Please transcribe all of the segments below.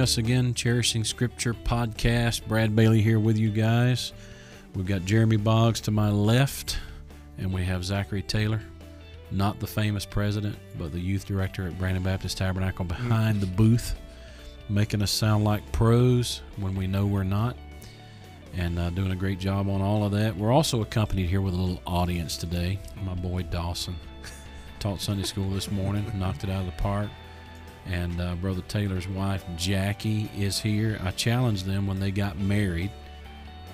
us again, Cherishing Scripture podcast. Brad Bailey here with you guys. We've got Jeremy Boggs to my left, and we have Zachary Taylor, not the famous president, but the youth director at Brandon Baptist Tabernacle behind the booth, making us sound like pros when we know we're not, and uh, doing a great job on all of that. We're also accompanied here with a little audience today. My boy Dawson taught Sunday school this morning, knocked it out of the park and uh, Brother Taylor's wife Jackie is here. I challenged them when they got married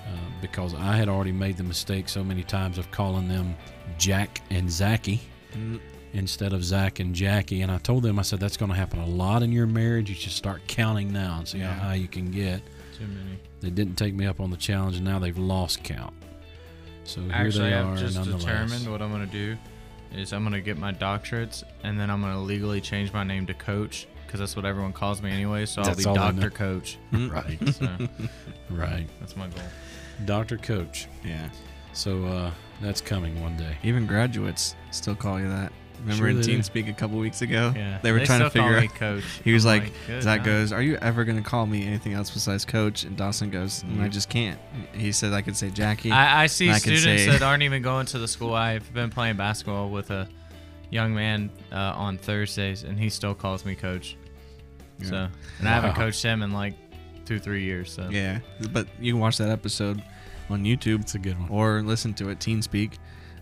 uh, because I had already made the mistake so many times of calling them Jack and Zachy Mm, instead of Zach and Jackie. And I told them, I said, that's going to happen a lot in your marriage. You should start counting now and see Yeah. how high you can get. Too many. They didn't take me up on the challenge, and now they've lost count. So here Actually, they I've are, just determined what I'm gonna do is I'm gonna get my doctorates and then I'm gonna legally change my name to Coach because that's what everyone calls me anyway. So That's I'll all be they know. Doctor Coach. Right, So right. that's my goal. Dr. Coach. Yeah. So uh, that's coming one day. Even graduates still call you that. Remember Sure in they Teen do. Speak a couple weeks ago? Yeah, They were trying to still call figure me out. Coach. He was I'm like, good, Zach huh? goes, Are you ever going to call me anything else besides coach? And Dawson goes, "Mm, I just can't. He said I could say Jackie. I, I see I can students say- that aren't even going to the school. I've been playing basketball with a young man uh, on Thursdays, and he still calls me coach. So, and I haven't Wow. coached him in like two, three years. So, yeah. But you can watch that episode on YouTube It's a good one. or listen to it, Teen Speak.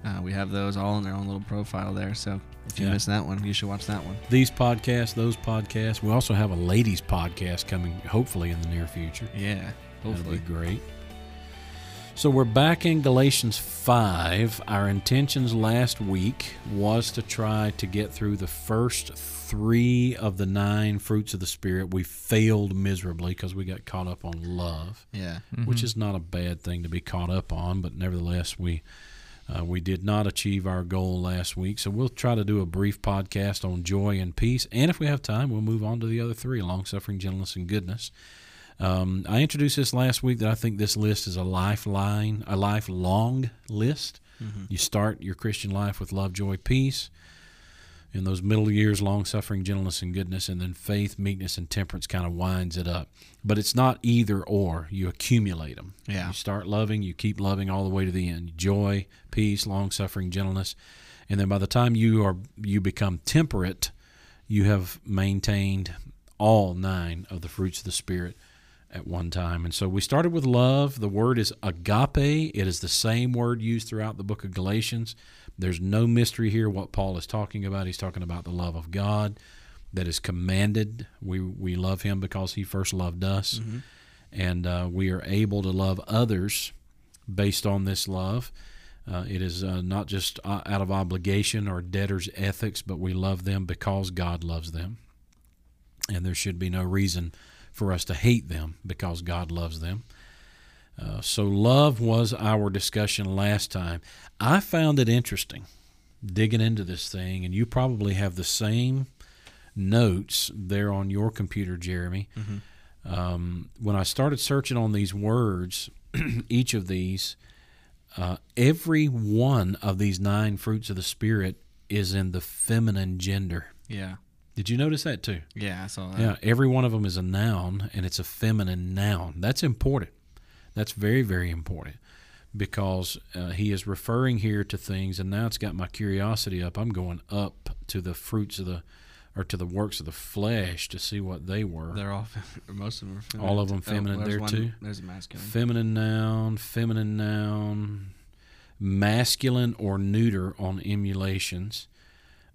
Uh, we have those all in their own little profile there. So if you Yeah. missed that one, you should watch that one. these podcasts, those podcasts. We also have a ladies podcast coming, hopefully in the near future. Yeah. That'll Hopefully. be great. So we're back in Galatians 5. Our intentions last week was to try to get through the first three of the nine fruits of the Spirit. We failed miserably because we got caught up on love, Yeah. which is not a bad thing to be caught up on, but nevertheless, we. Uh, we did not achieve our goal last week, so we'll try to do a brief podcast on joy and peace. And if we have time, we'll move on to the other three long suffering, gentleness, and goodness. Um, I introduced this last week that I think this list is a lifeline, a lifelong list. You start your Christian life with love, joy, peace. In those middle years, long suffering, gentleness, and goodness, and then faith, meekness, and temperance kind of winds it up. But it's not either or. You accumulate them. Yeah. You start loving, you keep loving all the way to the end. Joy, peace, long suffering, gentleness, and then by the time you are you become temperate, you have maintained all nine of the fruits of the spirit at one time. And so we started with love. The word is agape. It is the same word used throughout the book of Galatians. There's no mystery here what Paul is talking about. He's talking about the love of God that is commanded. We we love him because he first loved us. And uh, we are able to love others based on this love. Uh, it is uh, not just uh, out of obligation or debtor's ethics, but we love them because God loves them. And there should be no reason for us to hate them because God loves them. Uh, so, love was our discussion last time. I found it interesting digging into this thing, and you probably have the same notes there on your computer, Jeremy. Um, when I started searching on these words, each of these, uh, every one of these nine fruits of the Spirit is in the feminine gender. Yeah. Did you notice that too? Yeah. I saw that. Yeah, every one of them is a noun, and it's a feminine noun. That's important. That's very, very important because uh, he is referring here to things, and now it's got my curiosity up. I'm going up to the fruits of the, or to the works of the flesh to see what they were. They're all, most of them are feminine. All of them Oh, feminine there's there, one- too? There's a masculine. Feminine noun, feminine noun, masculine or neuter on emulations.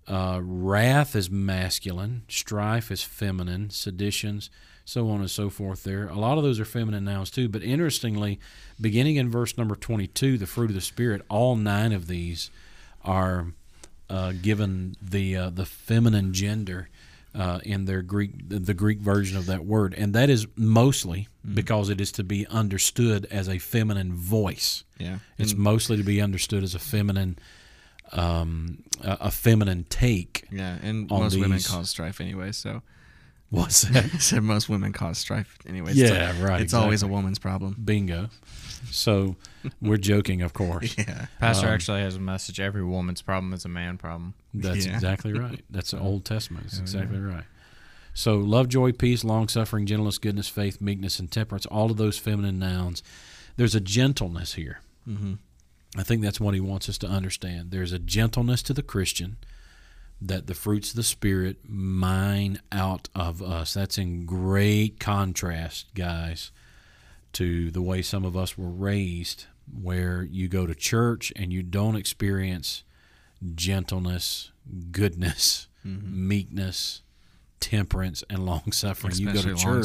Uh, wrath is masculine, strife is feminine, seditions, so on and so forth. There, a lot of those are feminine nouns too. But interestingly, beginning in verse number twenty-two, the fruit of the spirit, all nine of these are uh, given the uh, the feminine gender uh, in their Greek the Greek version of that word, and that is mostly because it is to be understood as a feminine voice. Yeah. It's And- mostly to be understood as a feminine um, a, a feminine take. yeah, and on most women cause strife anyway. So What's that? I said most women cause strife anyway. Yeah, so right, It's always a woman's problem. Bingo. So we're joking, of course. Yeah. Pastor Um, actually has a message. Every woman's problem is a man problem. That's Yeah. exactly right. That's the Old Testament. That's exactly right. So love, joy, peace, long suffering, gentleness, goodness, faith, meekness, and temperance, all of those feminine nouns. There's a gentleness here. Mm-hmm. I think that's what he wants us to understand. There's a gentleness to the Christian that the fruits of the Spirit mine out of us. That's in great contrast, guys, to the way some of us were raised, where you go to church and you don't experience gentleness, goodness, Mm-hmm. meekness, temperance, and long suffering. You go to church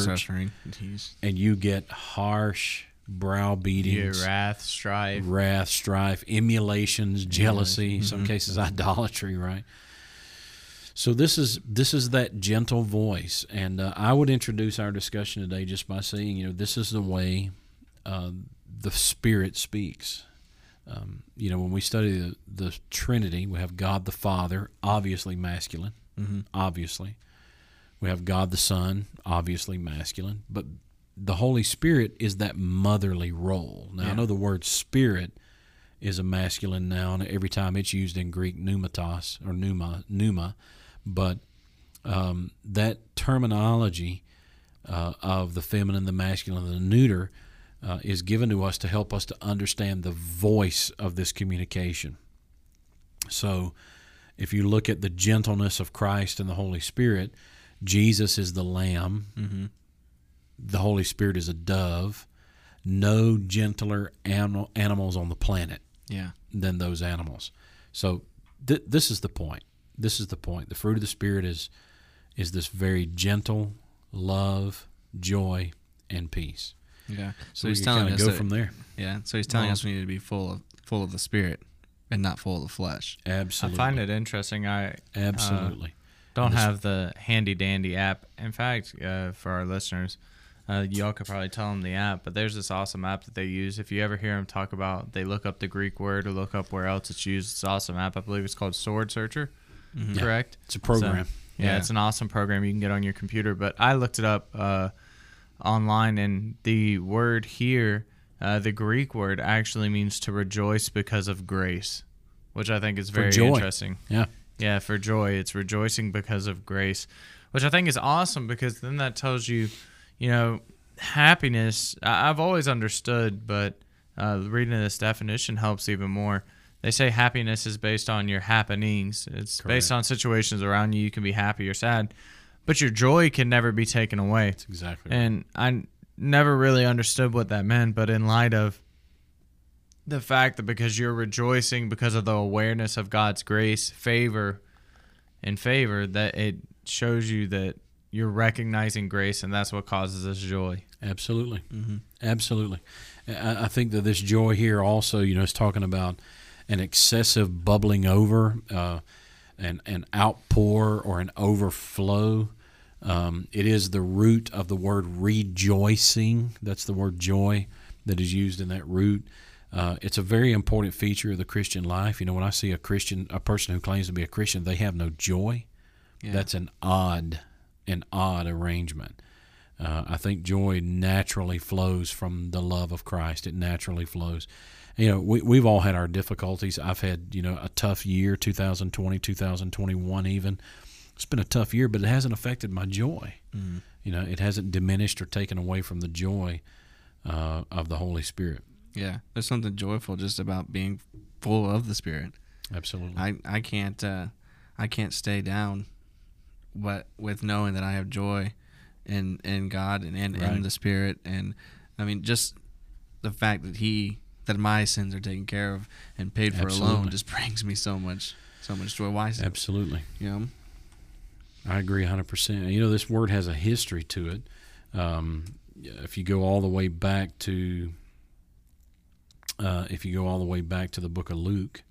and you get harsh Your browbeatings wrath, strife. wrath, strife, emulations, jealousy, in some cases idolatry, right? So this is this is that gentle voice, and uh, I would introduce our discussion today just by saying, you know, this is the way uh, the Spirit speaks. Um, you know, when we study the, the Trinity, we have God the Father, obviously masculine, mm-hmm. obviously. We have God the Son, obviously masculine, but the Holy Spirit is that motherly role. Now, I know the word spirit is a masculine noun every time it's used in Greek, pneumatos or pneuma, pneuma, but um, that terminology uh, of the feminine, the masculine, the neuter uh, is given to us to help us to understand the voice of this communication. So, if you look at the gentleness of Christ and the Holy Spirit, Jesus is the lamb, Mm-hmm. The Holy Spirit is a dove. No gentler animal, animals on the planet Yeah. than those animals. So th- this is the point. This is the point. The fruit of the Spirit is is this very gentle love, joy, and peace. Yeah. So, So we he's telling kind us of go that- from there. Yeah. So he's telling Well- us we need to be full of full of the spirit and not full of the flesh. Absolutely. I find it interesting. I absolutely. don't this- have the handy dandy app. In fact, uh, for our listeners, uh, y'all could probably tell them the app, but there's this awesome app that they use. If you ever hear them talk about, they look up the Greek word or look up where else it's used. It's an awesome app. I believe it's called Sword Searcher. Mhm. Yeah. Correct. it's a program. Yeah, Yeah. it's an awesome program you can get on your computer. But I looked it up uh, online, and the word here, uh, the Greek word, actually means to rejoice because of grace, which I think is very interesting. yeah. Yeah, for joy. It's rejoicing because of grace, which I think is awesome because then that tells you, you know, happiness. I've always understood, but uh, reading this definition helps even more. They say happiness is based on your happenings. It's based on situations around you. You can be happy or sad, but your joy can never be taken away. That's exactly right. And I never really understood what that meant, but in light of the fact that because you're rejoicing because of the awareness of God's grace, favor, and favor, that it shows you that you're recognizing grace, and that's what causes us joy. Absolutely. Mm-hmm. Absolutely. I, I think that this joy here also, you know, is talking about an excessive bubbling over, uh, an, an outpour or an overflow. Um, it is the root of the word rejoicing. That's the word joy that is used in that root. Uh, it's a very important feature of the Christian life. You know, when I see a Christian, a person who claims to be a Christian, they have no joy. Yeah. That's an odd, an odd arrangement. Uh, I think joy naturally flows from the love of Christ. It naturally flows. You know, we, we've all had our difficulties. I've had, you know, a tough year, 2020, 2021 even. It's been a tough year, but it hasn't affected my joy. Mm-hmm. You know, it hasn't diminished or taken away from the joy uh, of the Holy Spirit. Yeah. There's something joyful just about being full of the spirit. Absolutely. I I can't uh, I can't stay down, but with knowing that I have joy in in God and in, Right. in the Spirit, and I mean just the fact that He that my sins are taken care of and paid for Absolutely. alone just brings me so much so much joy. Why? is it- Absolutely. You know. I agree 100%. You know, this word has a history to it. Um, if you go all the way back to, uh, if you go all the way back to the book of Luke,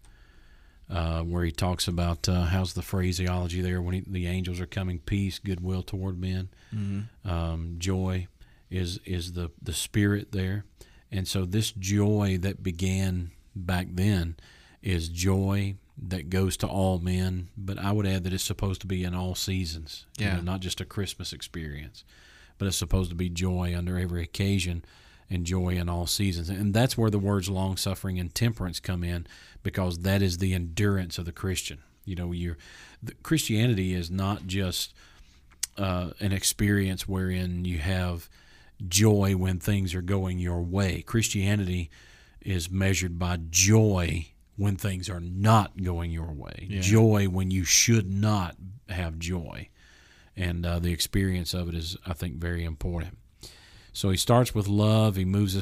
uh, where he talks about uh, how's the phraseology there when he, the angels are coming, peace, goodwill toward men, Mm-hmm. um, joy is is the the spirit there, and so this joy that began back then is joy that goes to all men. But I would add that it's supposed to be in all seasons, you Yeah. know, not just a Christmas experience, but it's supposed to be joy under every occasion and joy in all seasons. And that's where the words long suffering and temperance come in because that is the endurance of the Christian. You know, you're the, Christianity is not just uh, an experience wherein you have joy when things are going your way. Christianity is measured by joy when things are not going your way, Yeah. joy when you should not have joy. And uh, the experience of it is, I think, very important. So he starts with love. He moves